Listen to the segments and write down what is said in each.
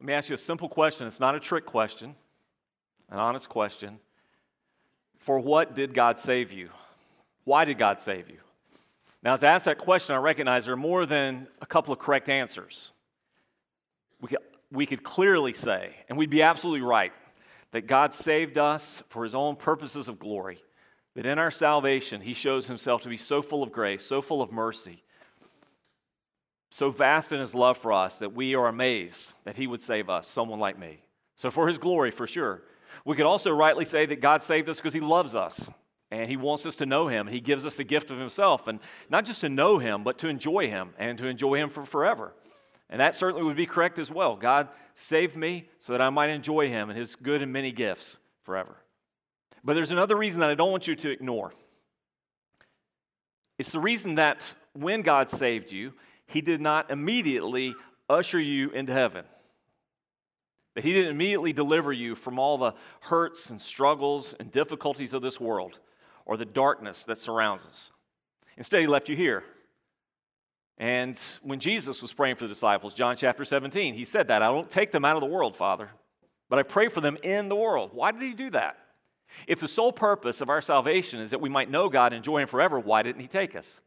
Let me ask you a simple question. It's not a trick question, an honest question. For what did God save you? Why did God save you? Now, as I ask that question, I recognize there are more than a couple of correct answers. We could, we could clearly say, and we'd be absolutely right, that God saved us for his own purposes of glory. That in our salvation, he shows himself to be so full of grace, so full of mercy, so vast in his love for us that we are amazed that he would save us, someone like me. So, for his glory, for sure. We could also rightly say that God saved us because he loves us and he wants us to know him. He gives us the gift of himself, and not just to know him, but to enjoy him and to enjoy him for forever. And that certainly would be correct as well. God saved me so that I might enjoy him and his good and many gifts forever. But there's another reason that I don't want you to ignore. It's the reason that when God saved you, he did not immediately usher you into heaven. That he didn't immediately deliver you from all the hurts and struggles and difficulties of this world or the darkness that surrounds us. Instead, he left you here. And when Jesus was praying for the disciples, John chapter 17, he said that I don't take them out of the world, Father, but I pray for them in the world. Why did he do that? If the sole purpose of our salvation is that we might know God and enjoy him forever, why didn't he take us?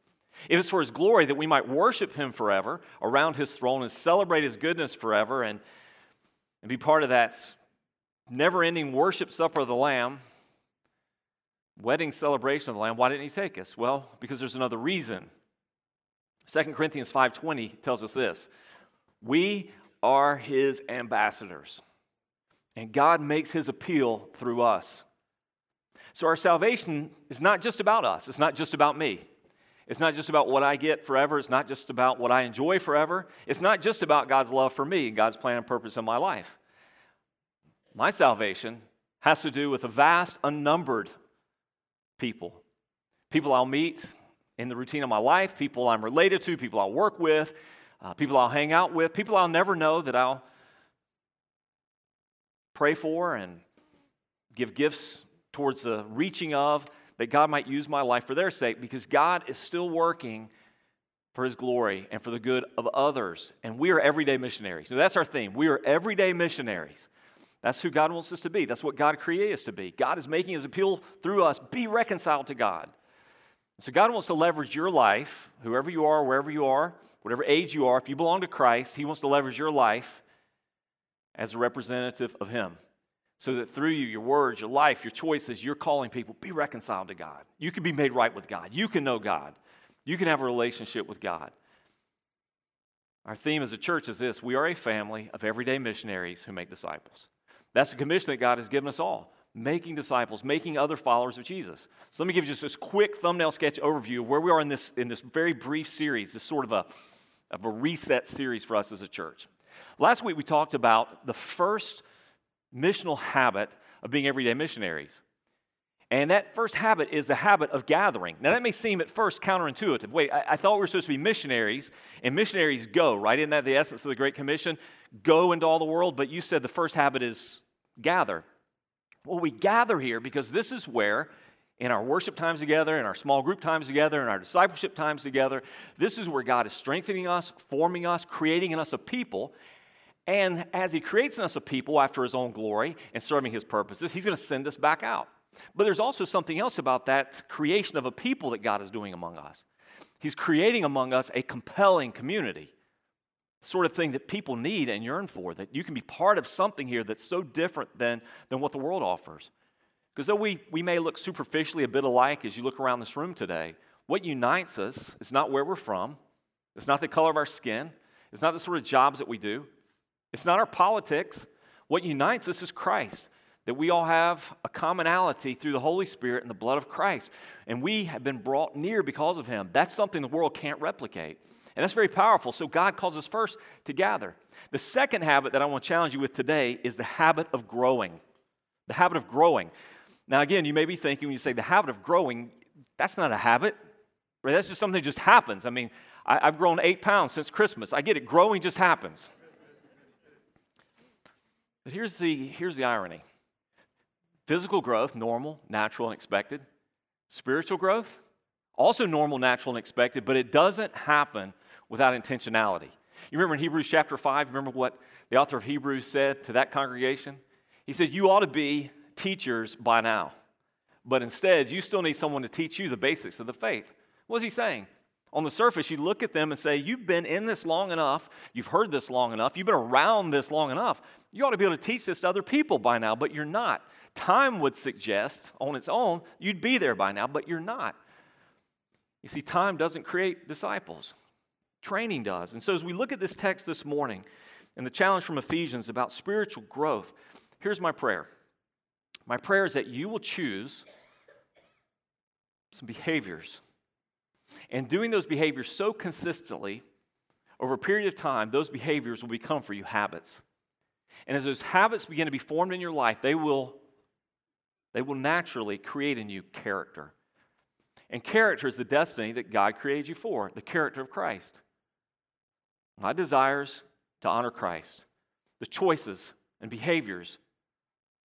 If it's for his glory that we might worship him forever around his throne and celebrate his goodness forever and, and be part of that never ending worship supper of the Lamb, wedding celebration of the Lamb, why didn't he take us? Well, because there's another reason. 2 Corinthians 5:20 tells us this. We are his ambassadors. And God makes his appeal through us. So our salvation is not just about us. It's not just about me. It's not just about what I get forever. It's not just about what I enjoy forever. It's not just about God's love for me and God's plan and purpose in my life. My salvation has to do with a vast, unnumbered people. People I'll meet in the routine of my life, people I'm related to, people I'll work with, uh, people I'll hang out with, people I'll never know that I'll pray for and give gifts towards the reaching of that God might use my life for their sake because God is still working for his glory and for the good of others. And we are everyday missionaries. So that's our theme. We are everyday missionaries. That's who God wants us to be. That's what God created us to be. God is making his appeal through us be reconciled to God. So God wants to leverage your life, whoever you are, wherever you are, whatever age you are. If you belong to Christ, he wants to leverage your life as a representative of him so that through you, your words, your life, your choices, you're calling people, be reconciled to God. You can be made right with God. You can know God. You can have a relationship with God. Our theme as a church is this we are a family of everyday missionaries who make disciples. That's the commission that God has given us all making disciples, making other followers of Jesus. So let me give you just this quick thumbnail sketch overview of where we are in this, in this very brief series, this sort of a, of a reset series for us as a church. Last week we talked about the first missional habit of being everyday missionaries. And that first habit is the habit of gathering. Now, that may seem at first counterintuitive. Wait, I, I, thought we were supposed to be missionaries, and missionaries go, right? Isn't that the essence of the Great Commission? Go into all the world, but you said the first habit is gather. Well, we gather here because this is where, in our worship times together, in our small group times together, in our discipleship times together, this is where God is strengthening us, forming us, creating in us a people, and as he creates in us a people after his own glory and serving his purposes, he's going to send us back out. But there's also something else about that creation of a people that God is doing among us. He's creating among us a compelling community, sort of thing that people need and yearn for, that you can be part of something here that's so different than, than what the world offers. Because though we, we may look superficially a bit alike as you look around this room today, what unites us is not where we're from, it's not the color of our skin, it's not the sort of jobs that we do, it's not our politics. What unites us is Christ, that we all have a commonality through the Holy Spirit and the blood of Christ. And we have been brought near because of Him. That's something the world can't replicate. And that's very powerful. So God calls us first to gather. The second habit that I want to challenge you with today is the habit of growing. The habit of growing. Now, again, you may be thinking when you say the habit of growing, that's not a habit. Right? That's just something that just happens. I mean, I, have grown eight pounds since Christmas. I get it. Growing just happens. But here's the, here's the irony physical growth, normal, natural, and expected. Spiritual growth, also normal, natural, and expected, but it doesn't happen without intentionality. You remember in Hebrews chapter 5, remember what the author of Hebrews said to that congregation? He said, You ought to be teachers by now, but instead, you still need someone to teach you the basics of the faith. What is he saying? On the surface, you look at them and say, You've been in this long enough, you've heard this long enough, you've been around this long enough. You ought to be able to teach this to other people by now, but you're not. Time would suggest on its own you'd be there by now, but you're not. You see, time doesn't create disciples, training does. And so, as we look at this text this morning and the challenge from Ephesians about spiritual growth, here's my prayer. My prayer is that you will choose some behaviors. And doing those behaviors so consistently over a period of time, those behaviors will become for you habits. And as those habits begin to be formed in your life, they will, they will naturally create in you character. And character is the destiny that God created you for, the character of Christ. My desires to honor Christ, the choices and behaviors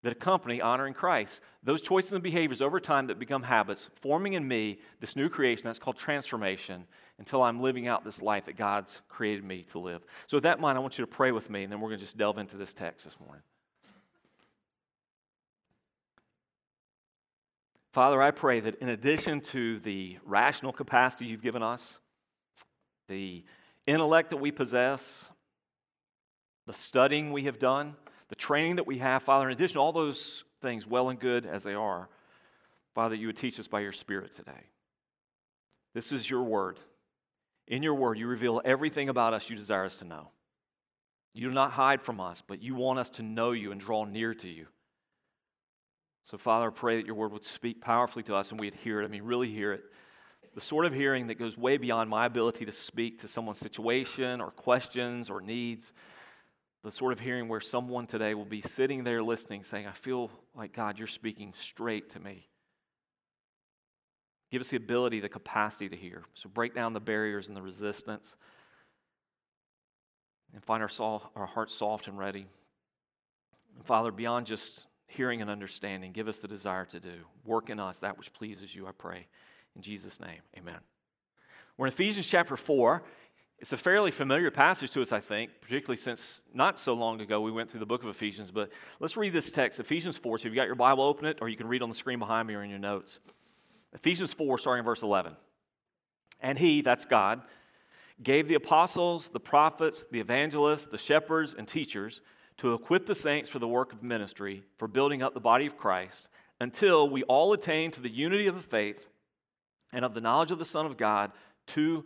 that accompany honoring Christ. Those choices and behaviors over time that become habits, forming in me this new creation that's called transformation until I'm living out this life that God's created me to live. So, with that in mind, I want you to pray with me, and then we're going to just delve into this text this morning. Father, I pray that in addition to the rational capacity you've given us, the intellect that we possess, the studying we have done, the training that we have, Father, in addition to all those things, well and good as they are, Father, you would teach us by your Spirit today. This is your word. In your word, you reveal everything about us you desire us to know. You do not hide from us, but you want us to know you and draw near to you. So, Father, I pray that your word would speak powerfully to us and we'd hear it. I mean, really hear it. The sort of hearing that goes way beyond my ability to speak to someone's situation or questions or needs the sort of hearing where someone today will be sitting there listening, saying, I feel like God, you're speaking straight to me. Give us the ability, the capacity to hear. So break down the barriers and the resistance and find our, soul, our hearts soft and ready. And Father, beyond just hearing and understanding, give us the desire to do. Work in us that which pleases you, I pray. In Jesus' name, amen. We're in Ephesians chapter 4. It's a fairly familiar passage to us, I think, particularly since not so long ago we went through the book of Ephesians. But let's read this text, Ephesians 4. So if you've got your Bible, open it, or you can read on the screen behind me or in your notes. Ephesians 4, starting in verse 11. And he, that's God, gave the apostles, the prophets, the evangelists, the shepherds, and teachers to equip the saints for the work of ministry, for building up the body of Christ, until we all attain to the unity of the faith and of the knowledge of the Son of God to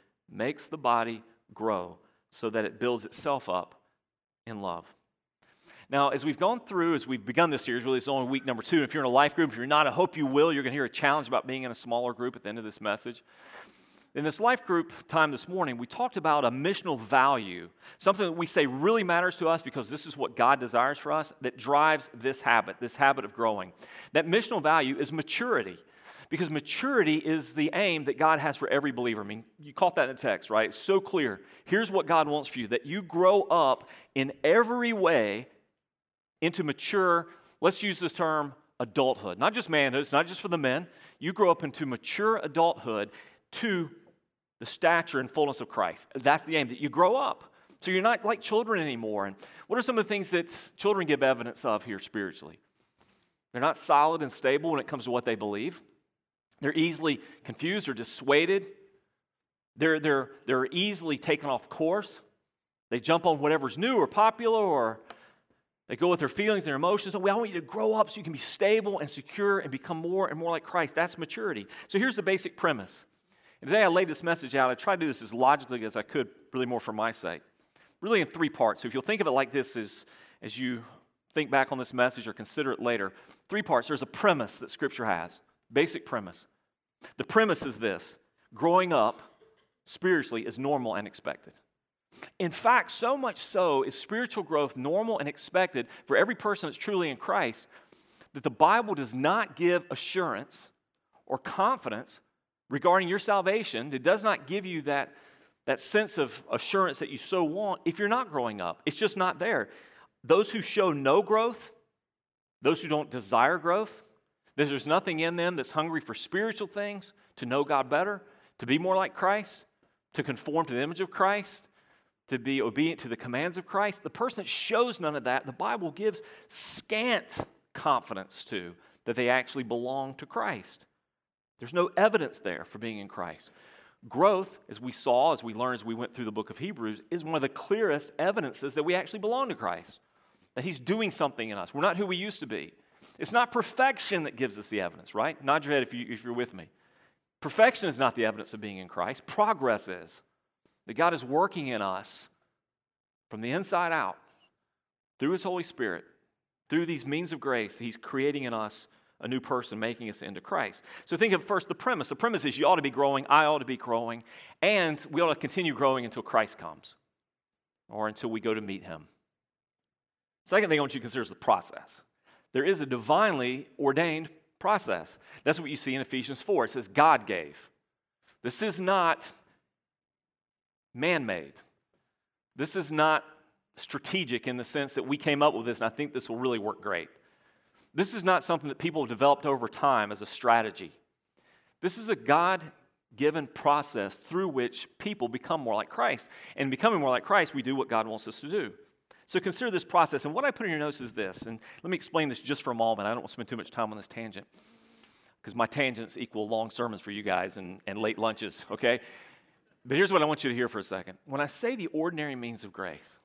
makes the body grow so that it builds itself up in love. Now, as we've gone through, as we've begun this series, really it's only week number two. If you're in a life group, if you're not, I hope you will. You're going to hear a challenge about being in a smaller group at the end of this message. In this life group time this morning, we talked about a missional value, something that we say really matters to us because this is what God desires for us, that drives this habit, this habit of growing. That missional value is maturity. Because maturity is the aim that God has for every believer. I mean, you caught that in the text, right? It's so clear. Here's what God wants for you that you grow up in every way into mature, let's use this term, adulthood. Not just manhood, it's not just for the men. You grow up into mature adulthood to the stature and fullness of Christ. That's the aim, that you grow up. So you're not like children anymore. And what are some of the things that children give evidence of here spiritually? They're not solid and stable when it comes to what they believe. They're easily confused or dissuaded. They're, they're, they're easily taken off course. They jump on whatever's new or popular, or they go with their feelings and their emotions. Oh, we want you to grow up so you can be stable and secure and become more and more like Christ. That's maturity. So here's the basic premise. And today I laid this message out. I tried to do this as logically as I could, really more for my sake. Really in three parts. So if you'll think of it like this as, as you think back on this message or consider it later, three parts. There's a premise that Scripture has. Basic premise. The premise is this growing up spiritually is normal and expected. In fact, so much so is spiritual growth normal and expected for every person that's truly in Christ that the Bible does not give assurance or confidence regarding your salvation. It does not give you that, that sense of assurance that you so want if you're not growing up. It's just not there. Those who show no growth, those who don't desire growth, that there's nothing in them that's hungry for spiritual things, to know God better, to be more like Christ, to conform to the image of Christ, to be obedient to the commands of Christ. The person that shows none of that, the Bible gives scant confidence to that they actually belong to Christ. There's no evidence there for being in Christ. Growth, as we saw, as we learned as we went through the book of Hebrews, is one of the clearest evidences that we actually belong to Christ, that He's doing something in us. We're not who we used to be. It's not perfection that gives us the evidence, right? Nod your head if, you, if you're with me. Perfection is not the evidence of being in Christ, progress is. That God is working in us from the inside out through His Holy Spirit, through these means of grace, He's creating in us a new person, making us into Christ. So think of first the premise. The premise is you ought to be growing, I ought to be growing, and we ought to continue growing until Christ comes or until we go to meet Him. Second thing I want you to consider is the process. There is a divinely ordained process. That's what you see in Ephesians 4. It says, God gave. This is not man made. This is not strategic in the sense that we came up with this and I think this will really work great. This is not something that people have developed over time as a strategy. This is a God given process through which people become more like Christ. And becoming more like Christ, we do what God wants us to do. So consider this process. And what I put in your notes is this. And let me explain this just for a moment. I don't want to spend too much time on this tangent because my tangents equal long sermons for you guys and, and late lunches, okay? But here's what I want you to hear for a second. When I say the ordinary means of grace,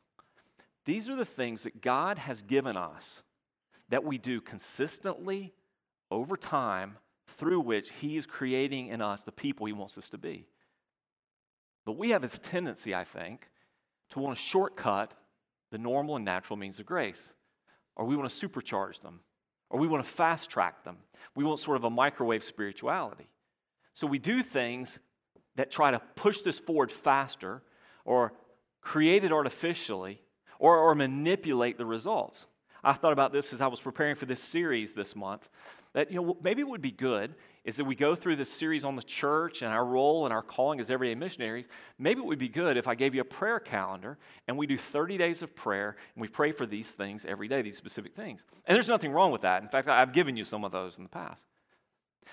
these are the things that God has given us that we do consistently over time through which He is creating in us the people He wants us to be. But we have this tendency, I think, to want to shortcut the normal and natural means of grace. Or we want to supercharge them. Or we want to fast track them. We want sort of a microwave spirituality. So we do things that try to push this forward faster or create it artificially or, or manipulate the results. I thought about this as I was preparing for this series this month that you know maybe it would be good is that we go through this series on the church and our role and our calling as everyday missionaries. Maybe it would be good if I gave you a prayer calendar and we do 30 days of prayer and we pray for these things every day, these specific things. And there's nothing wrong with that. In fact, I've given you some of those in the past.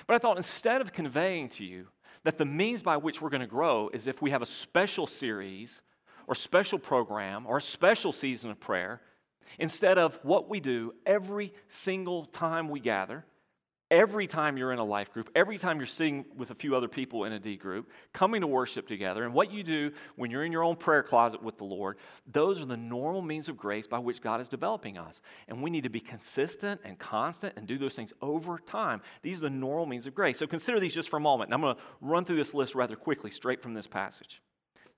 But I thought instead of conveying to you that the means by which we're going to grow is if we have a special series or special program or a special season of prayer, instead of what we do every single time we gather every time you're in a life group, every time you're sitting with a few other people in a D group, coming to worship together, and what you do when you're in your own prayer closet with the Lord, those are the normal means of grace by which God is developing us. And we need to be consistent and constant and do those things over time. These are the normal means of grace. So consider these just for a moment. And I'm going to run through this list rather quickly, straight from this passage.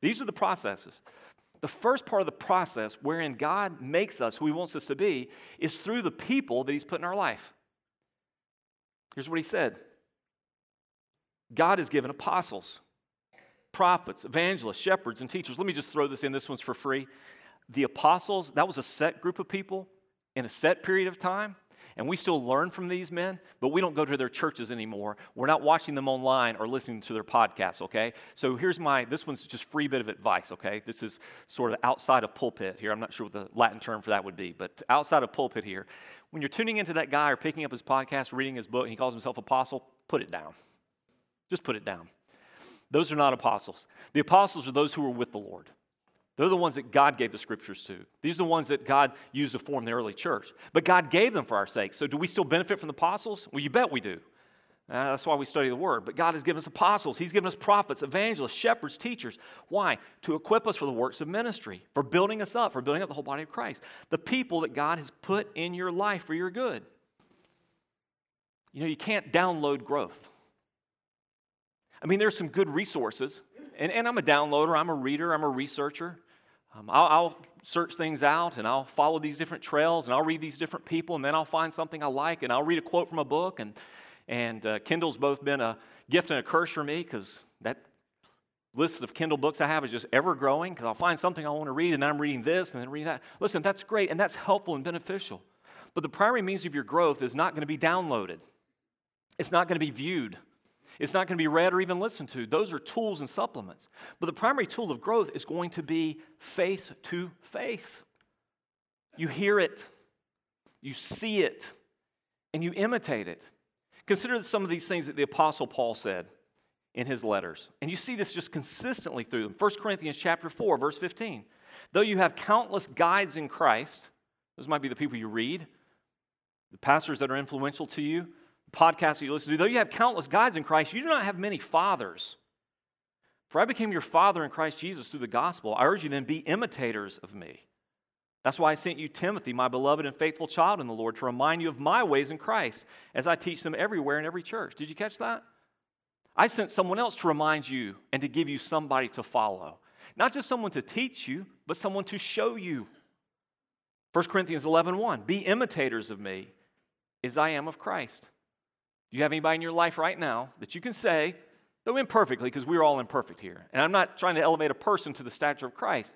These are the processes. The first part of the process wherein God makes us who He wants us to be is through the people that He's put in our life. Here's what he said God has given apostles, prophets, evangelists, shepherds, and teachers. Let me just throw this in. This one's for free. The apostles, that was a set group of people in a set period of time. And we still learn from these men, but we don't go to their churches anymore. We're not watching them online or listening to their podcasts, okay? So here's my, this one's just free bit of advice, okay? This is sort of outside of pulpit here. I'm not sure what the Latin term for that would be, but outside of pulpit here. When you're tuning into that guy or picking up his podcast, reading his book, and he calls himself apostle, put it down. Just put it down. Those are not apostles. The apostles are those who were with the Lord. They're the ones that God gave the scriptures to. These are the ones that God used to form the early church. But God gave them for our sake. So do we still benefit from the apostles? Well, you bet we do. Uh, that's why we study the word. But God has given us apostles, He's given us prophets, evangelists, shepherds, teachers. Why? To equip us for the works of ministry, for building us up, for building up the whole body of Christ. The people that God has put in your life for your good. You know, you can't download growth. I mean, there's some good resources, and, and I'm a downloader, I'm a reader, I'm a researcher. Um, I'll, I'll, search things out and I'll follow these different trails and I'll read these different people and then I'll find something I like and I'll read a quote from a book. And, and uh, Kindle's both been a gift and a curse for me because that list of Kindle books I have is just ever growing because I'll find something I want to read and then I'm reading this and then reading that. Listen, that's great and that's helpful and beneficial. But the primary means of your growth is not going to be downloaded, it's not going to be viewed, it's not going to be read or even listened to. Those are tools and supplements. But the primary tool of growth is going to be face to face. You hear it, you see it, and you imitate it. Consider some of these things that the Apostle Paul said in his letters. And you see this just consistently through them. 1 Corinthians chapter 4, verse 15. Though you have countless guides in Christ, those might be the people you read, the pastors that are influential to you, the podcasts that you listen to, though you have countless guides in Christ, you do not have many fathers. For I became your father in Christ Jesus through the gospel. I urge you then, be imitators of me. That's why I sent you Timothy, my beloved and faithful child in the Lord, to remind you of my ways in Christ as I teach them everywhere in every church. Did you catch that? I sent someone else to remind you and to give you somebody to follow. Not just someone to teach you, but someone to show you. 1 Corinthians 11 1, be imitators of me as I am of Christ. Do you have anybody in your life right now that you can say, though imperfectly, because we're all imperfect here, and I'm not trying to elevate a person to the stature of Christ,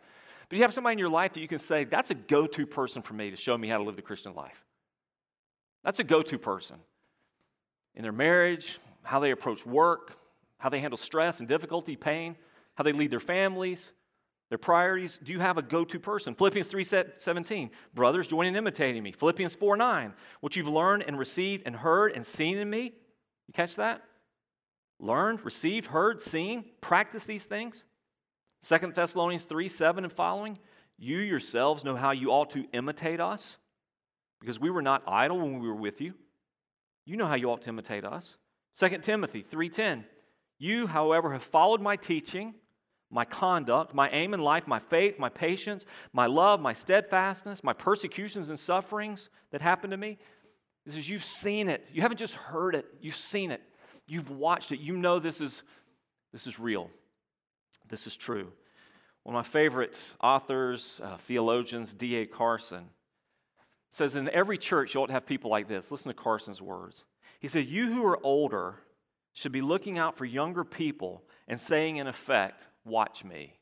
but you have somebody in your life that you can say, that's a go to person for me to show me how to live the Christian life. That's a go to person. In their marriage, how they approach work, how they handle stress and difficulty, pain, how they lead their families, their priorities. Do you have a go to person? Philippians 3 17. Brothers, join in imitating me. Philippians 4 9. What you've learned and received and heard and seen in me. You catch that? Learned, received, heard, seen. Practice these things. Second Thessalonians 3 7 and following. You yourselves know how you ought to imitate us because we were not idle when we were with you. You know how you ought to imitate us. 2 Timothy 3:10 You however have followed my teaching my conduct, my aim in life, my faith, my patience, my love, my steadfastness, my persecutions and sufferings that happened to me. This is you've seen it. You haven't just heard it, you've seen it. You've watched it. You know this is this is real. This is true. One of my favorite authors, uh, theologians, D.A. Carson, says in every church you ought to have people like this. Listen to Carson's words. He said, You who are older should be looking out for younger people and saying, in effect, Watch me.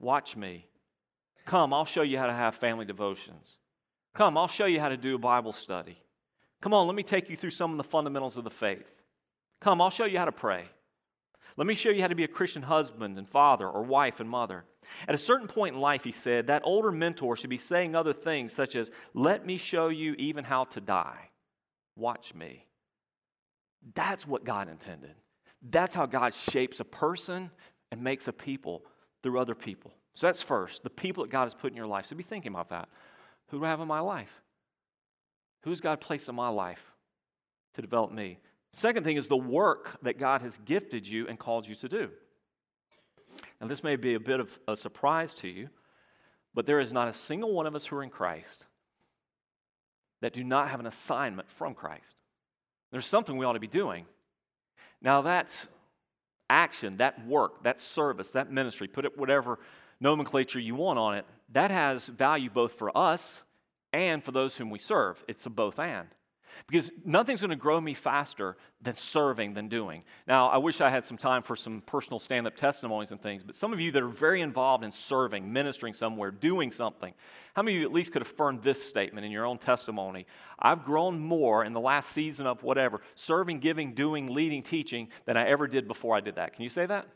Watch me. Come, I'll show you how to have family devotions. Come, I'll show you how to do a Bible study. Come on, let me take you through some of the fundamentals of the faith. Come, I'll show you how to pray. Let me show you how to be a Christian husband and father or wife and mother. At a certain point in life, he said, that older mentor should be saying other things such as, Let me show you even how to die. Watch me. That's what God intended. That's how God shapes a person and makes a people through other people. So that's first, the people that God has put in your life. So be thinking about that. Who do I have in my life? Who's God placed in my life to develop me? Second thing is the work that God has gifted you and called you to do. Now, this may be a bit of a surprise to you, but there is not a single one of us who are in Christ that do not have an assignment from Christ. There's something we ought to be doing. Now, that's action, that work, that service, that ministry, put it whatever nomenclature you want on it, that has value both for us and for those whom we serve. It's a both and. Because nothing's going to grow me faster than serving than doing. Now, I wish I had some time for some personal stand up testimonies and things, but some of you that are very involved in serving, ministering somewhere, doing something, how many of you at least could affirm this statement in your own testimony? I've grown more in the last season of whatever, serving, giving, doing, leading, teaching, than I ever did before I did that. Can you say that?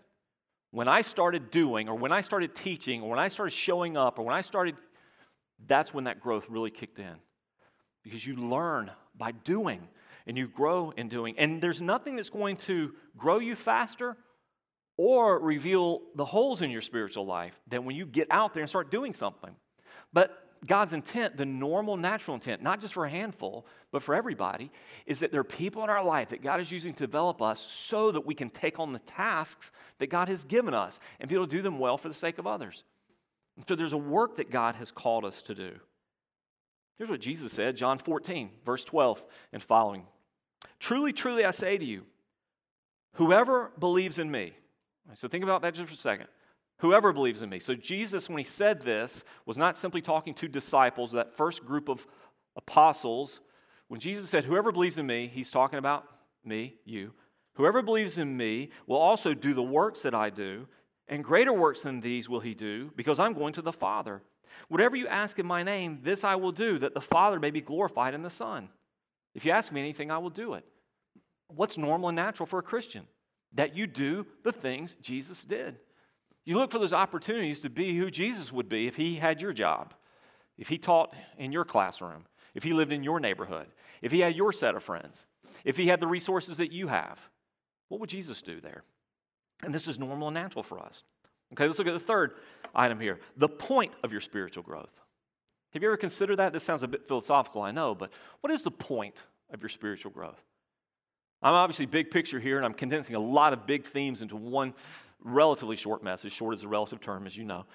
When I started doing, or when I started teaching, or when I started showing up, or when I started, that's when that growth really kicked in. Because you learn by doing and you grow in doing. And there's nothing that's going to grow you faster or reveal the holes in your spiritual life than when you get out there and start doing something. But God's intent, the normal, natural intent, not just for a handful, but for everybody, is that there are people in our life that God is using to develop us so that we can take on the tasks that God has given us and be able to do them well for the sake of others. And so there's a work that God has called us to do. Here's what Jesus said, John 14, verse 12 and following. Truly, truly, I say to you, whoever believes in me, so think about that just for a second. Whoever believes in me. So, Jesus, when he said this, was not simply talking to disciples, that first group of apostles. When Jesus said, Whoever believes in me, he's talking about me, you. Whoever believes in me will also do the works that I do, And greater works than these will he do, because I'm going to the Father. Whatever you ask in my name, this I will do, that the Father may be glorified in the Son. If you ask me anything, I will do it. What's normal and natural for a Christian? That you do the things Jesus did. You look for those opportunities to be who Jesus would be if he had your job, if he taught in your classroom, if he lived in your neighborhood, if he had your set of friends, if he had the resources that you have. What would Jesus do there? And this is normal and natural for us. Okay, let's look at the third item here the point of your spiritual growth. Have you ever considered that? This sounds a bit philosophical, I know, but what is the point of your spiritual growth? I'm obviously big picture here, and I'm condensing a lot of big themes into one relatively short message. Short is a relative term, as you know.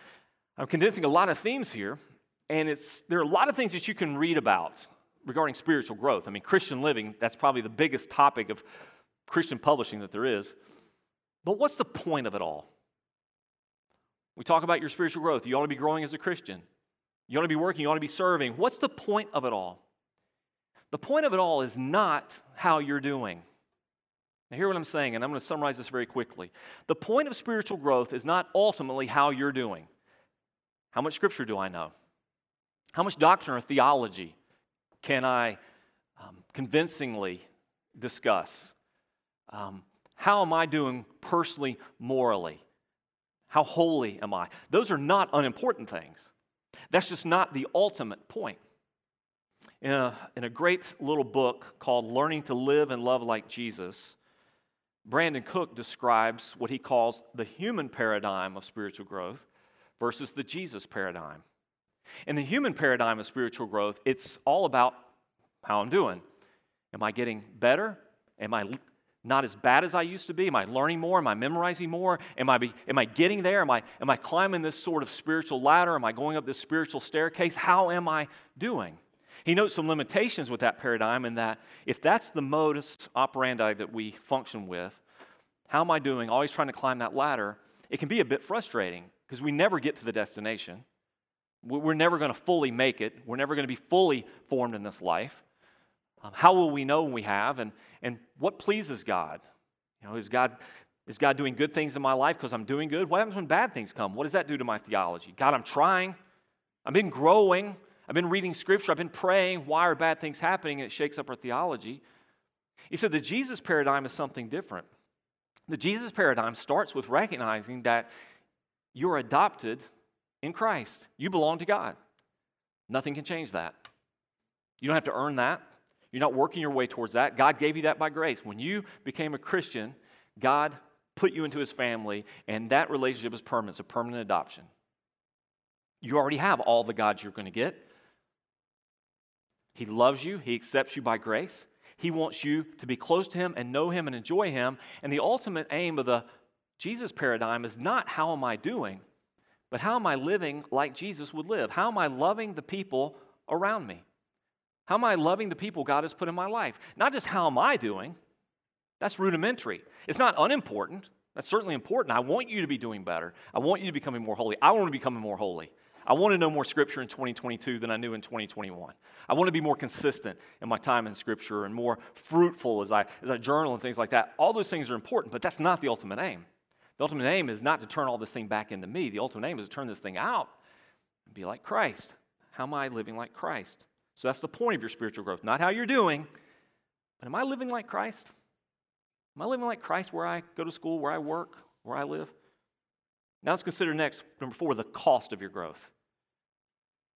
I'm condensing a lot of themes here, and it's, there are a lot of things that you can read about regarding spiritual growth. I mean, Christian living, that's probably the biggest topic of Christian publishing that there is. But what's the point of it all? We talk about your spiritual growth. You ought to be growing as a Christian. You ought to be working. You ought to be serving. What's the point of it all? The point of it all is not how you're doing. Now, hear what I'm saying, and I'm going to summarize this very quickly. The point of spiritual growth is not ultimately how you're doing. How much scripture do I know? How much doctrine or theology can I um, convincingly discuss? Um, how am I doing personally, morally? How holy am I? Those are not unimportant things. That's just not the ultimate point. In a, in a great little book called Learning to Live and Love Like Jesus, Brandon Cook describes what he calls the human paradigm of spiritual growth versus the Jesus paradigm. In the human paradigm of spiritual growth, it's all about how I'm doing. Am I getting better? Am I not as bad as I used to be? Am I learning more? Am I memorizing more? Am I, be, am I getting there? Am I, am I climbing this sort of spiritual ladder? Am I going up this spiritual staircase? How am I doing? He notes some limitations with that paradigm in that if that's the modus operandi that we function with, how am I doing? Always trying to climb that ladder, it can be a bit frustrating because we never get to the destination. We're never going to fully make it. We're never going to be fully formed in this life. Um, how will we know when we have? And, and what pleases God? You know, is God, is God doing good things in my life because I'm doing good? What happens when bad things come? What does that do to my theology? God, I'm trying. I've been growing. I've been reading scripture. I've been praying. Why are bad things happening? And it shakes up our theology. He said the Jesus paradigm is something different. The Jesus paradigm starts with recognizing that you're adopted in Christ. You belong to God. Nothing can change that. You don't have to earn that. You're not working your way towards that. God gave you that by grace. When you became a Christian, God put you into his family, and that relationship is permanent. It's a permanent adoption. You already have all the gods you're going to get. He loves you, he accepts you by grace. He wants you to be close to him and know him and enjoy him. And the ultimate aim of the Jesus paradigm is not how am I doing, but how am I living like Jesus would live? How am I loving the people around me? How am I loving the people God has put in my life? Not just how am I doing, that's rudimentary. It's not unimportant. That's certainly important. I want you to be doing better. I want you to be becoming more holy. I want to be becoming more holy. I want to know more scripture in 2022 than I knew in 2021. I want to be more consistent in my time in scripture and more fruitful as I, as I journal and things like that. All those things are important, but that's not the ultimate aim. The ultimate aim is not to turn all this thing back into me. The ultimate aim is to turn this thing out and be like Christ. How am I living like Christ? So that's the point of your spiritual growth. Not how you're doing, but am I living like Christ? Am I living like Christ where I go to school, where I work, where I live? Now let's consider next, number four, the cost of your growth.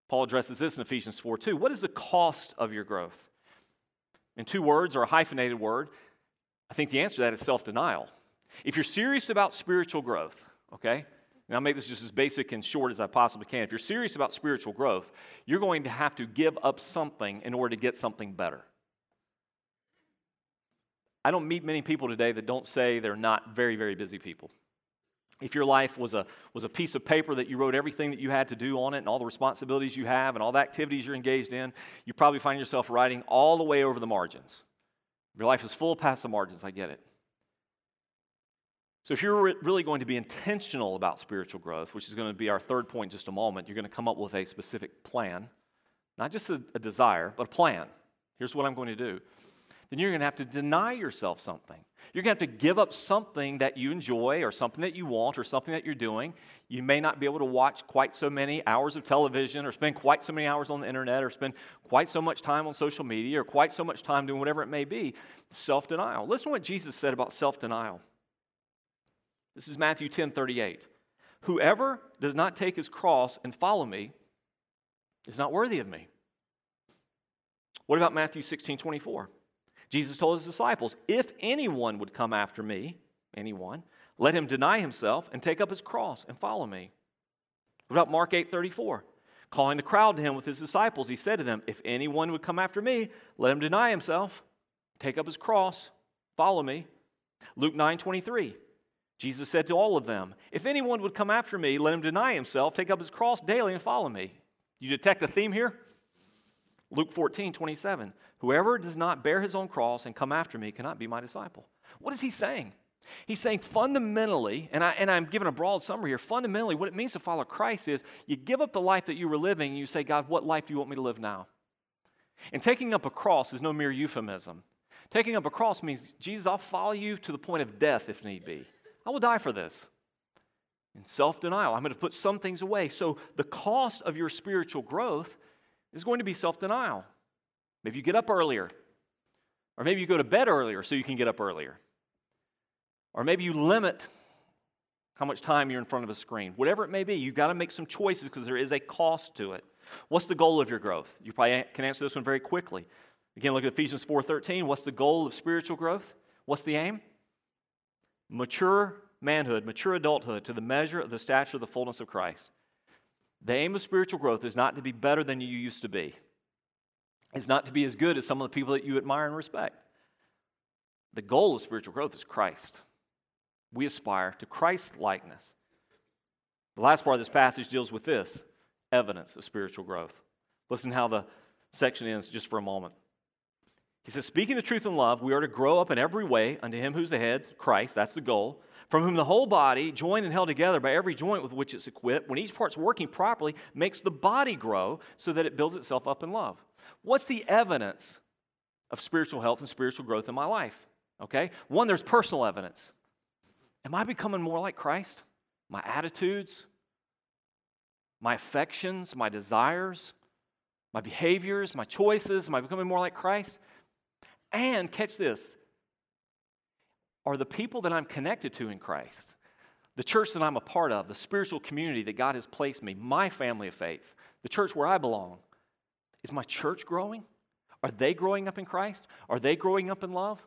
Paul addresses this in Ephesians 4 2. What is the cost of your growth? In two words or a hyphenated word, I think the answer to that is self denial. If you're serious about spiritual growth, okay, and I'll make this just as basic and short as I possibly can. If you're serious about spiritual growth, you're going to have to give up something in order to get something better. I don't meet many people today that don't say they're not very, very busy people. If your life was a, was a piece of paper that you wrote everything that you had to do on it and all the responsibilities you have and all the activities you're engaged in, you probably find yourself writing all the way over the margins. Your life is full past the margins, I get it. So, if you're really going to be intentional about spiritual growth, which is going to be our third point in just a moment, you're going to come up with a specific plan, not just a, a desire, but a plan. Here's what I'm going to do. then you're going to have to deny yourself something. You're going to have to give up something that you enjoy or something that you want or something that you're doing. You may not be able to watch quite so many hours of television or spend quite so many hours on the internet or spend quite so much time on social media or quite so much time doing whatever it may be. Self denial. Listen to what Jesus said about self denial. This is Matthew 10 38. Whoever does not take his cross and follow me is not worthy of me. What about Matthew 16 24? Jesus told his disciples, If anyone would come after me, anyone, let him deny himself and take up his cross and follow me. What about Mark 8 34? Calling the crowd to him with his disciples, he said to them, If anyone would come after me, let him deny himself, take up his cross, follow me. Luke 9 23. Jesus said to all of them, If anyone would come after me, let him deny himself, take up his cross daily, and follow me. You detect a theme here? Luke 14, 27. Whoever does not bear his own cross and come after me cannot be my disciple. What is he saying? He's saying fundamentally, and, I, and I'm giving a broad summary here, fundamentally, what it means to follow Christ is you give up the life that you were living and you say, God, what life do you want me to live now? And taking up a cross is no mere euphemism. Taking up a cross means, Jesus, I'll follow you to the point of death if need be. I will die for this. In self denial, I'm going to put some things away. So the cost of your spiritual growth is going to be self denial. Maybe you get up earlier, or maybe you go to bed earlier so you can get up earlier, or maybe you limit how much time you're in front of a screen. Whatever it may be, you've got to make some choices because there is a cost to it. What's the goal of your growth? You probably can answer this one very quickly. Again, look at Ephesians 4:13. What's the goal of spiritual growth? What's the aim? Mature manhood, mature adulthood to the measure of the stature of the fullness of Christ. The aim of spiritual growth is not to be better than you used to be. It's not to be as good as some of the people that you admire and respect. The goal of spiritual growth is Christ. We aspire to Christ likeness. The last part of this passage deals with this evidence of spiritual growth. Listen how the section ends just for a moment. He says, Speaking the truth in love, we are to grow up in every way unto him who's the head, Christ, that's the goal, from whom the whole body, joined and held together by every joint with which it's equipped, when each part's working properly, makes the body grow so that it builds itself up in love. What's the evidence of spiritual health and spiritual growth in my life? Okay? One, there's personal evidence. Am I becoming more like Christ? My attitudes, my affections, my desires, my behaviors, my choices, am I becoming more like Christ? And catch this are the people that I'm connected to in Christ, the church that I'm a part of, the spiritual community that God has placed me, my family of faith, the church where I belong, is my church growing? Are they growing up in Christ? Are they growing up in love?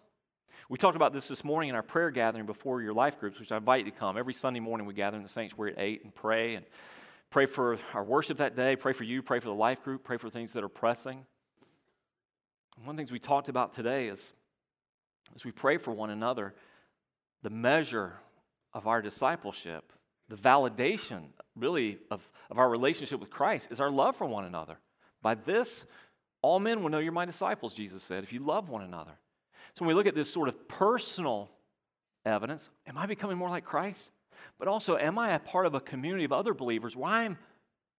We talked about this this morning in our prayer gathering before your life groups, which I invite you to come. Every Sunday morning we gather in the sanctuary at 8 and pray and pray for our worship that day, pray for you, pray for the life group, pray for things that are pressing. One of the things we talked about today is as we pray for one another, the measure of our discipleship, the validation really of, of our relationship with Christ is our love for one another. By this, all men will know you're my disciples, Jesus said, if you love one another. So when we look at this sort of personal evidence, am I becoming more like Christ? But also, am I a part of a community of other believers where I'm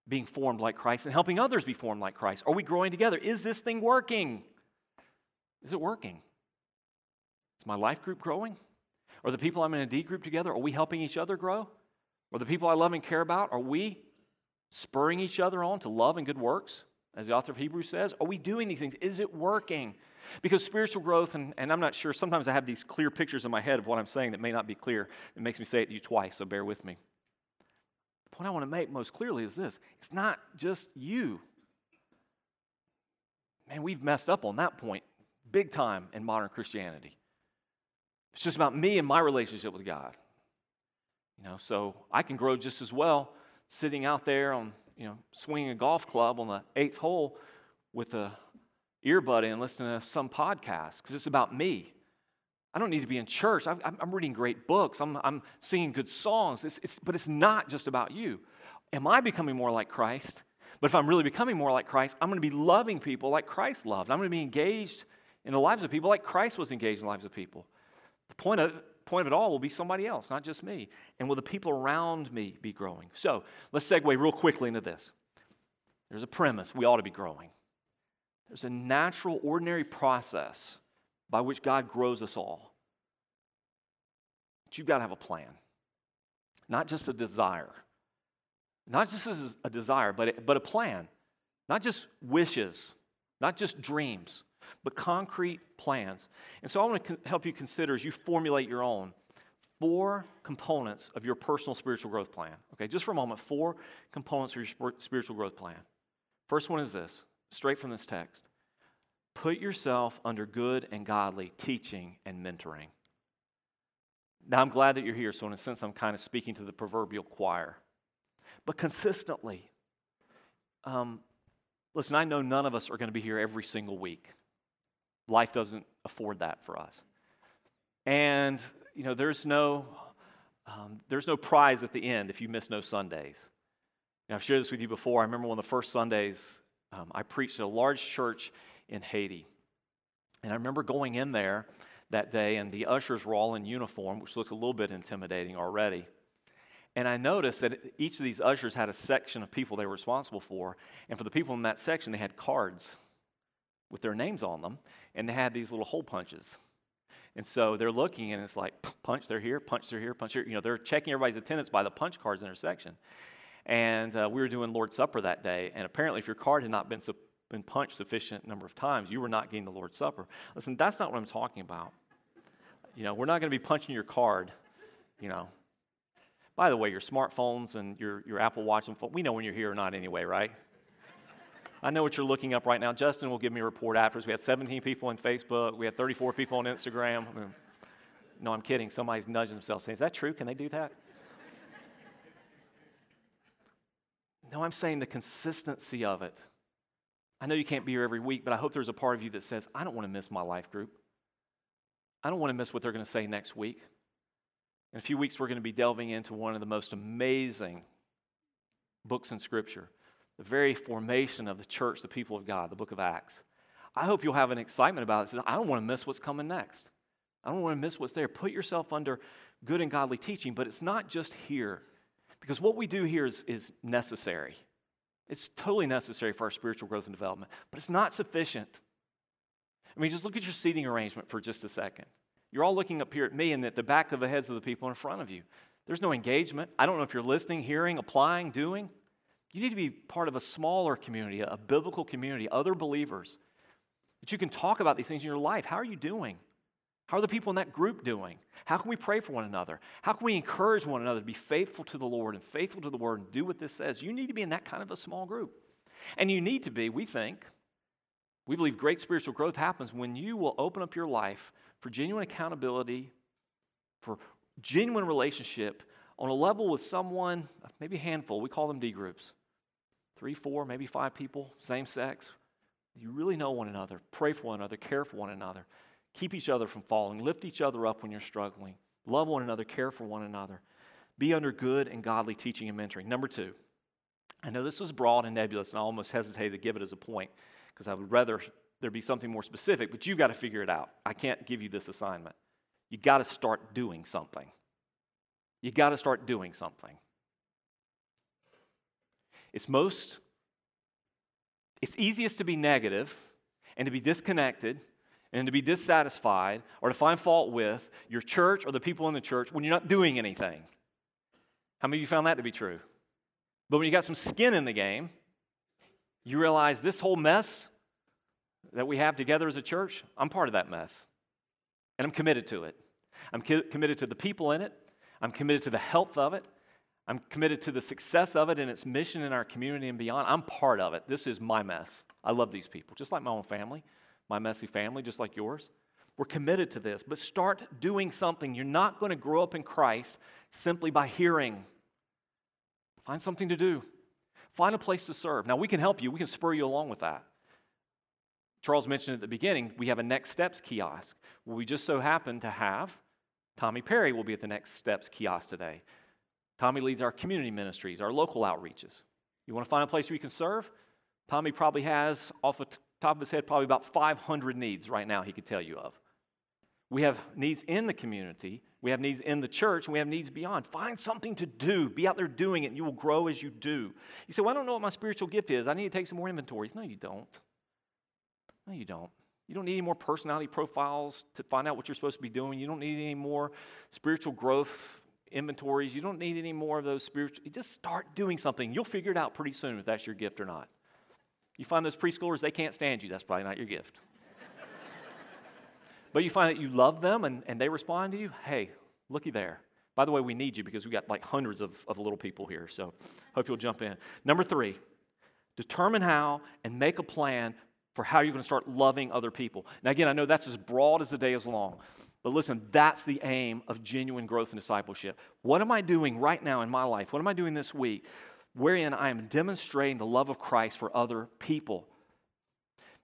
being formed like Christ and helping others be formed like Christ? Are we growing together? Is this thing working? Is it working? Is my life group growing? Are the people I'm in a D group together, are we helping each other grow? Are the people I love and care about, are we spurring each other on to love and good works? As the author of Hebrews says, are we doing these things? Is it working? Because spiritual growth, and, and I'm not sure, sometimes I have these clear pictures in my head of what I'm saying that may not be clear. It makes me say it to you twice, so bear with me. The point I want to make most clearly is this it's not just you. Man, we've messed up on that point big time in modern Christianity. It's just about me and my relationship with God. You know, so I can grow just as well sitting out there on, you know, swinging a golf club on the eighth hole with a earbud in listening to some podcast because it's about me. I don't need to be in church. I'm, reading great books. I'm, I'm singing good songs. It's, it's, but it's not just about you. Am I becoming more like Christ? But if I'm really becoming more like Christ, I'm going to be loving people like Christ loved. I'm going to be engaged in the lives of people like Christ was engaged in the lives of people. The point of, point of it all will be somebody else, not just me. And will the people around me be growing? So let's segue real quickly into this. There's a premise we ought to be growing. There's a natural, ordinary process by which God grows us all. But you've got to have a plan, not just a desire. Not just a desire, but, but a plan. Not just wishes, not just dreams, but concrete plans. And so I want to help you consider as you formulate your own four components of your personal spiritual growth plan. Okay, just for a moment, four components of your spiritual growth plan. First one is this, straight from this text put yourself under good and godly teaching and mentoring. Now, I'm glad that you're here, so in a sense, I'm kind of speaking to the proverbial choir. But consistently, um, listen, I know none of us are going to be here every single week. Life doesn't afford that for us. And, you know, there's no, um, there's no prize at the end if you miss no Sundays. Now, I've shared this with you before. I remember one of the first Sundays um, I preached at a large church in Haiti. And I remember going in there that day, and the ushers were all in uniform, which looked a little bit intimidating already. And I noticed that each of these ushers had a section of people they were responsible for. And for the people in that section, they had cards with their names on them, and they had these little hole punches. And so they're looking, and it's like punch, they're here, punch, they're here, punch, here. You know, they're checking everybody's attendance by the punch cards in their section. And uh, we were doing Lord's Supper that day, and apparently, if your card had not been, su- been punched sufficient number of times, you were not getting the Lord's Supper. Listen, that's not what I'm talking about. You know, we're not going to be punching your card. You know. By the way, your smartphones and your, your Apple Watch, and we know when you're here or not anyway, right? I know what you're looking up right now. Justin will give me a report afterwards. We had 17 people on Facebook. We had 34 people on Instagram. no, I'm kidding. Somebody's nudging themselves saying, Is that true? Can they do that? no, I'm saying the consistency of it. I know you can't be here every week, but I hope there's a part of you that says, I don't want to miss my life group. I don't want to miss what they're going to say next week. In a few weeks, we're going to be delving into one of the most amazing books in Scripture the very formation of the church, the people of God, the book of Acts. I hope you'll have an excitement about it. I don't want to miss what's coming next. I don't want to miss what's there. Put yourself under good and godly teaching, but it's not just here. Because what we do here is, is necessary. It's totally necessary for our spiritual growth and development, but it's not sufficient. I mean, just look at your seating arrangement for just a second. You're all looking up here at me and at the back of the heads of the people in front of you. There's no engagement. I don't know if you're listening, hearing, applying, doing. You need to be part of a smaller community, a biblical community, other believers, that you can talk about these things in your life. How are you doing? How are the people in that group doing? How can we pray for one another? How can we encourage one another to be faithful to the Lord and faithful to the Word and do what this says? You need to be in that kind of a small group. And you need to be, we think, we believe great spiritual growth happens when you will open up your life for genuine accountability, for genuine relationship on a level with someone, maybe a handful, we call them D groups. Three, four, maybe five people, same sex. You really know one another, pray for one another, care for one another, keep each other from falling, lift each other up when you're struggling, love one another, care for one another, be under good and godly teaching and mentoring. Number two, I know this was broad and nebulous, and I almost hesitated to give it as a point because I would rather there be something more specific, but you've got to figure it out. I can't give you this assignment. You got to start doing something. You got to start doing something. It's most, it's easiest to be negative and to be disconnected and to be dissatisfied or to find fault with your church or the people in the church when you're not doing anything. How many of you found that to be true? But when you got some skin in the game, you realize this whole mess that we have together as a church, I'm part of that mess. And I'm committed to it. I'm committed to the people in it. I'm committed to the health of it. I'm committed to the success of it and its mission in our community and beyond. I'm part of it. This is my mess. I love these people, just like my own family, my messy family, just like yours. We're committed to this, but start doing something. You're not going to grow up in Christ simply by hearing. Find something to do, find a place to serve. Now, we can help you, we can spur you along with that. Charles mentioned at the beginning, we have a Next Steps kiosk. We just so happen to have Tommy Perry will be at the Next Steps kiosk today. Tommy leads our community ministries, our local outreaches. You want to find a place where you can serve? Tommy probably has, off the top of his head, probably about 500 needs right now he could tell you of. We have needs in the community, we have needs in the church, and we have needs beyond. Find something to do. Be out there doing it, and you will grow as you do. You say, Well, I don't know what my spiritual gift is. I need to take some more inventories. No, you don't. No, you don't. You don't need any more personality profiles to find out what you're supposed to be doing. You don't need any more spiritual growth inventories. You don't need any more of those spiritual. Just start doing something. You'll figure it out pretty soon if that's your gift or not. You find those preschoolers, they can't stand you. That's probably not your gift. but you find that you love them and, and they respond to you. Hey, looky there. By the way, we need you because we got like hundreds of, of little people here. So hope you'll jump in. Number three, determine how and make a plan for how you're going to start loving other people. Now, again, I know that's as broad as the day is long, but listen, that's the aim of genuine growth and discipleship. What am I doing right now in my life? What am I doing this week wherein I am demonstrating the love of Christ for other people?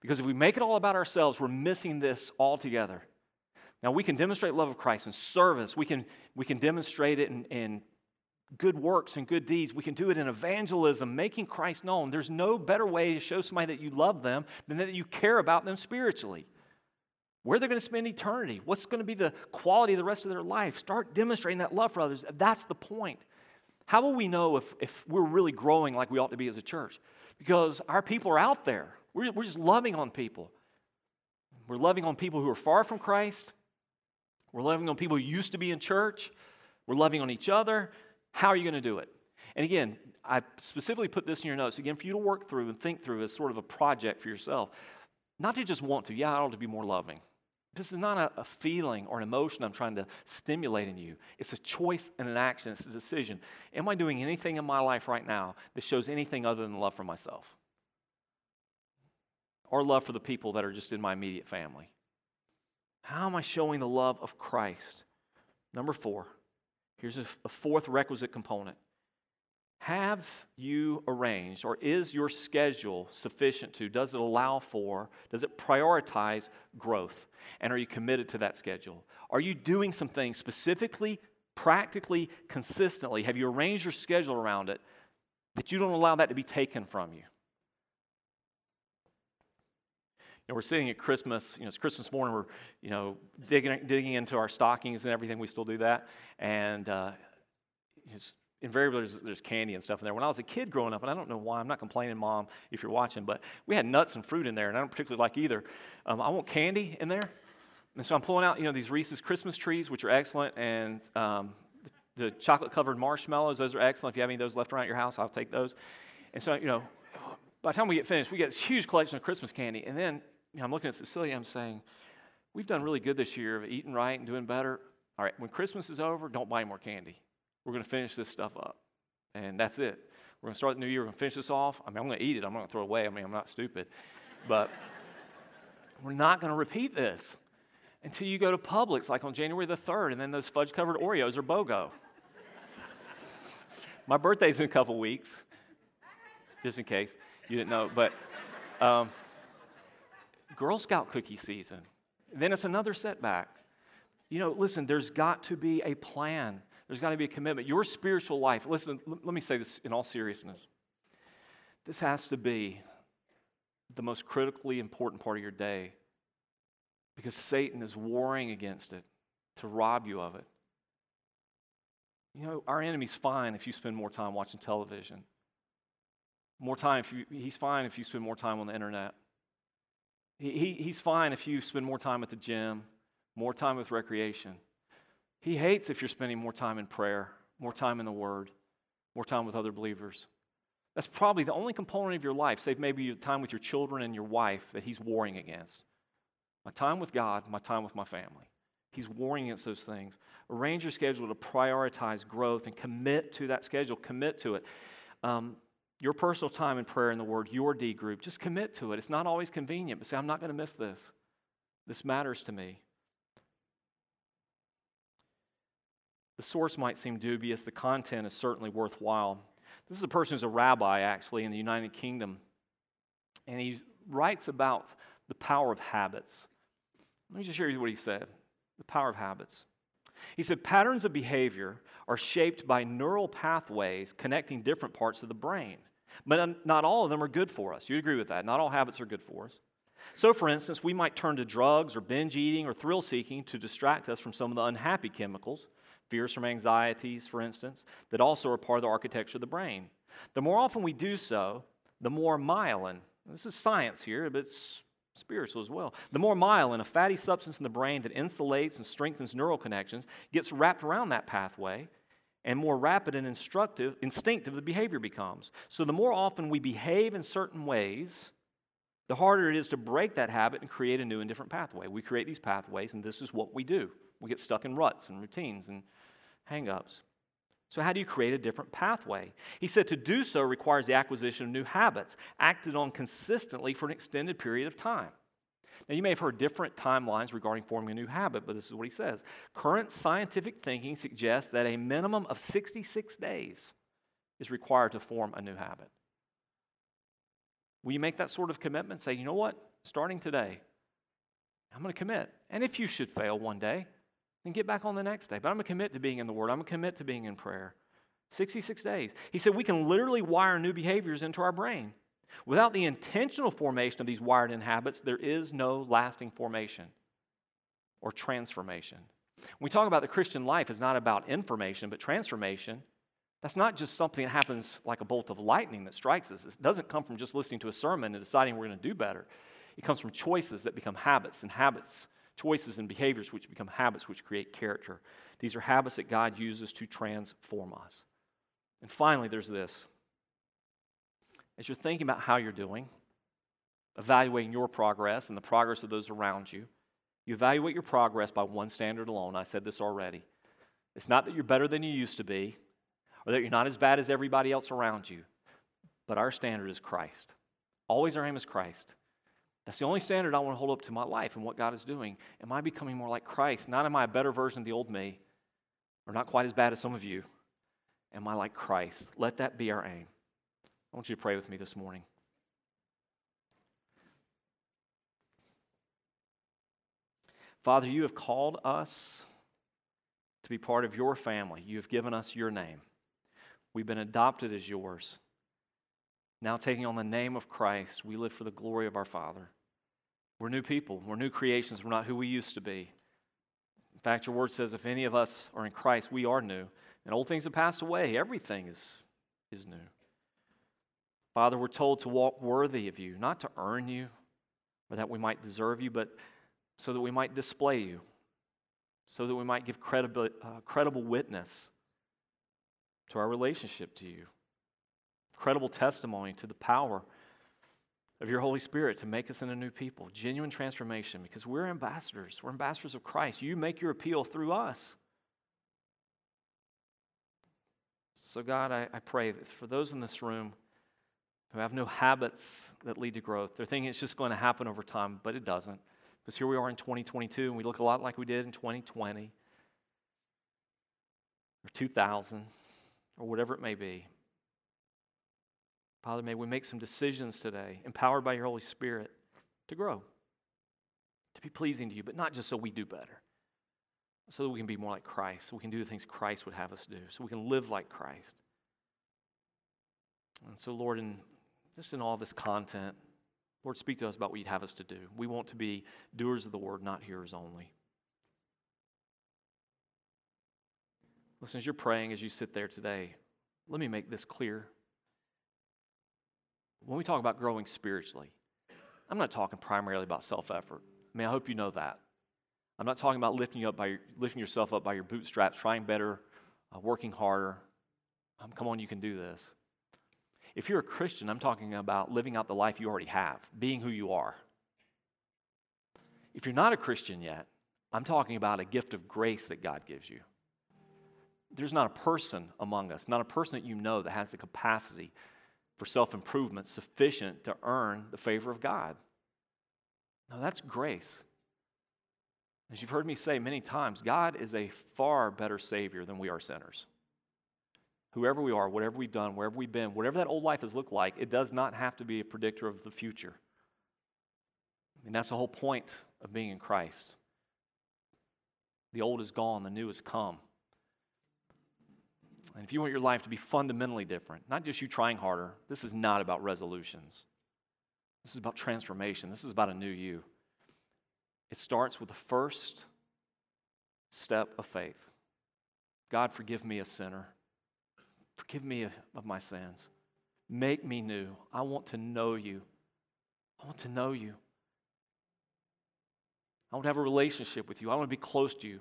Because if we make it all about ourselves, we're missing this altogether. Now, we can demonstrate love of Christ in service, we can, we can demonstrate it in, in good works and good deeds. We can do it in evangelism, making Christ known. There's no better way to show somebody that you love them than that you care about them spiritually. Where they're going to spend eternity, what's going to be the quality of the rest of their life. Start demonstrating that love for others. That's the point. How will we know if, if we're really growing like we ought to be as a church? Because our people are out there. We're, we're just loving on people. We're loving on people who are far from Christ. We're loving on people who used to be in church. We're loving on each other. How are you going to do it? And again, I specifically put this in your notes, again, for you to work through and think through as sort of a project for yourself. Not to just want to, yeah, I ought to be more loving. This is not a, a, feeling or an emotion I'm trying to stimulate in you. It's a choice and an action, it's a decision. Am I doing anything in my life right now that shows anything other than love for myself? Or love for the people that are just in my immediate family? How am I showing the love of Christ? Number four, Here's a, a fourth requisite component. Have you arranged, or is your schedule sufficient to, does it allow for, does it prioritize growth? And are you committed to that schedule? Are you doing some things specifically, practically, consistently? Have you arranged your schedule around it that you don't allow that to be taken from you? You know, we're sitting at Christmas, you know, it's Christmas morning, we're, you know, digging, digging into our stockings and everything. We still do that. And uh, invariably there's, there's, candy and stuff in there. When I was a kid growing up, and I don't know why, I'm not complaining, Mom, if you're watching, but we had nuts and fruit in there, and I don't particularly like either. Um, I want candy in there. And so I'm pulling out, you know, these Reese's Christmas trees, which are excellent, and um, the chocolate covered marshmallows, those are excellent. If you have any of those left around your house, I'll take those. And so, you know, by the time we get finished, we get this huge collection of Christmas candy. And then you know, I'm looking at Cecilia, I'm saying, we've done really good this year of eating right and doing better. All right, when Christmas is over, don't buy more candy. We're going to finish this stuff up. And that's it. We're going to start the new year. We're going to finish this off. I mean, I'm going to eat it. I'm not going to throw it away. I mean, I'm not stupid. But we're not going to repeat this until you go to Publix, like on January the 3rd, and then those fudge covered Oreos are BOGO. My birthday's in a couple weeks, just in case you didn't know. But. Um, Girl Scout cookie season. Then it's another setback. You know, listen, there's got to be a plan. There's got to be a commitment. Your spiritual life, listen, let me say this in all seriousness. This has to be the most critically important part of your day because Satan is warring against it to rob you of it. You know, our enemy's fine if you spend more time watching television. More time, if you, he's fine if you spend more time on the internet. He, he's fine if you spend more time at the gym, more time with recreation. He hates if you're spending more time in prayer, more time in the Word, more time with other believers. That's probably the only component of your life, save maybe your time with your children and your wife, that he's warring against. My time with God, my time with my family. He's warring against those things. Arrange your schedule to prioritize growth and commit to that schedule. Commit to it. Um, your personal time in prayer in the Word, your D group, just commit to it. It's not always convenient, but say, I'm not going to miss this. This matters to me. The source might seem dubious, the content is certainly worthwhile. This is a person who's a rabbi, actually, in the United Kingdom, and he writes about the power of habits. Let me just share you what he said the power of habits. He said patterns of behavior are shaped by neural pathways connecting different parts of the brain. But not all of them are good for us. You agree with that? Not all habits are good for us. So, for instance, we might turn to drugs or binge eating or thrill seeking to distract us from some of the unhappy chemicals, fears from anxieties, for instance, that also are part of the architecture of the brain. The more often we do so, the more myelin, this is science here, but it's spiritual as well. The more myelin, a fatty substance in the brain that insulates and strengthens neural connections, gets wrapped around that pathway, and more rapid and instructive, instinctive the behavior becomes. So the more often we behave in certain ways, the harder it is to break that habit and create a new and different pathway. We create these pathways, and this is what we do. We get stuck in ruts and routines and hang-ups. So, how do you create a different pathway? He said to do so requires the acquisition of new habits, acted on consistently for an extended period of time. Now, you may have heard different timelines regarding forming a new habit, but this is what he says. Current scientific thinking suggests that a minimum of 66 days is required to form a new habit. Will you make that sort of commitment? Say, you know what? Starting today, I'm going to commit. And if you should fail one day, and get back on the next day. But I'm going to commit to being in the Word. I'm going to commit to being in prayer. 66 days. He said we can literally wire new behaviors into our brain. Without the intentional formation of these wired in habits, there is no lasting formation or transformation. When we talk about the Christian life, it's not about information, but transformation. That's not just something that happens like a bolt of lightning that strikes us. It doesn't come from just listening to a sermon and deciding we're going to do better. It comes from choices that become habits, and habits choices and behaviors which become habits which create character. These are habits that God uses to transform us. And finally, there's this. As you're thinking about how you're doing, evaluating your progress and the progress of those around you, you evaluate your progress by one standard alone. I said this already. It's not that you're better than you used to be or that you're not as bad as everybody else around you, but our standard is Christ. Always our aim is Christ. That's the only standard I want to hold up to my life and what God is doing. Am I becoming more like Christ? Not am I a better version of the old me, or not quite as bad as some of you. Am I like Christ? Let that be our aim. I want you to pray with me this morning. Father, you have called us to be part of your family. You have given us your name. We've been adopted as yours. Now, taking on the name of Christ, we live for the glory of our Father. We're new people, we're new creations, we're not who we used to be. In fact, your word says if any of us are in Christ, we are new. And old things have passed away, everything is, is new. Father, we're told to walk worthy of you, not to earn you or that we might deserve you, but so that we might display you, so that we might give credible, uh, credible witness to our relationship to you credible testimony to the power of your Holy Spirit to make us into new people. Genuine transformation because we're ambassadors. We're ambassadors of Christ. You make your appeal through us. So, God, I, I pray that for those in this room who have no habits that lead to growth, they're thinking it's just going to happen over time, but it doesn't. Because here we are in 2022 and we look a lot like we did in 2020 or 2000 or whatever it may be. Father, may we make some decisions today, empowered by your Holy Spirit, to grow, to be pleasing to you, but not just so we do better, so that we can be more like Christ, so we can do the things Christ would have us do, so we can live like Christ. And so, Lord, in just in all this content, Lord, speak to us about what you'd have us to do. We want to be doers of the word, not hearers only. Listen, as you're praying, as you sit there today, let me make this clear when we talk about growing spiritually, I'm not talking primarily about self effort. I mean, I hope you know that. I'm not talking about lifting, you up by lifting yourself up by your bootstraps, trying better, uh, working harder. Um, come on, you can do this. If you're a Christian, I'm talking about living out the life you already have, being who you are. If you're not a Christian yet, I'm talking about a gift of grace that God gives you. There's not a person among us, not a person that you know that has the capacity for self improvement sufficient to earn the favor of God. Now, that's grace. As you've heard me say many times, God is a far better Savior than we are sinners. Whoever we are, whatever we've done, wherever we've been, whatever that old life has looked like, it does not have to be a predictor of the future. And that's the whole point of being in Christ. The old is gone, the new has come. And if you want your life to be fundamentally different, not just you trying harder, this is not about resolutions. This is about transformation. This is about a new you. It starts with the first step of faith God, forgive me a sinner. Forgive me of my sins. Make me new. I want to know you. I want to know you. I want to have a relationship with you. I want to be close to you.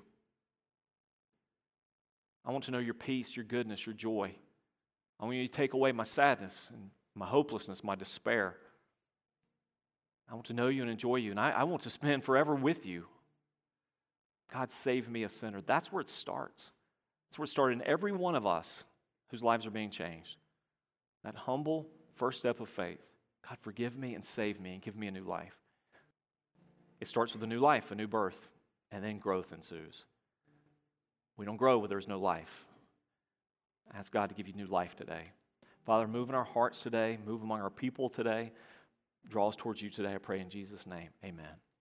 I want to know your peace, your goodness, your joy. I want you to take away my sadness and my hopelessness, my despair. I want to know you and enjoy you, and I, I want to spend forever with you. God, save me a sinner. That's where it starts. That's where it started in every one of us whose lives are being changed. That humble first step of faith. God, forgive me and save me and give me a new life. It starts with a new life, a new birth, and then growth ensues. We don't grow where there's no life. I Ask God to give you new life today. Father, move in our hearts today, move among our people today. Draw us towards you today, I pray in Jesus' name. Amen.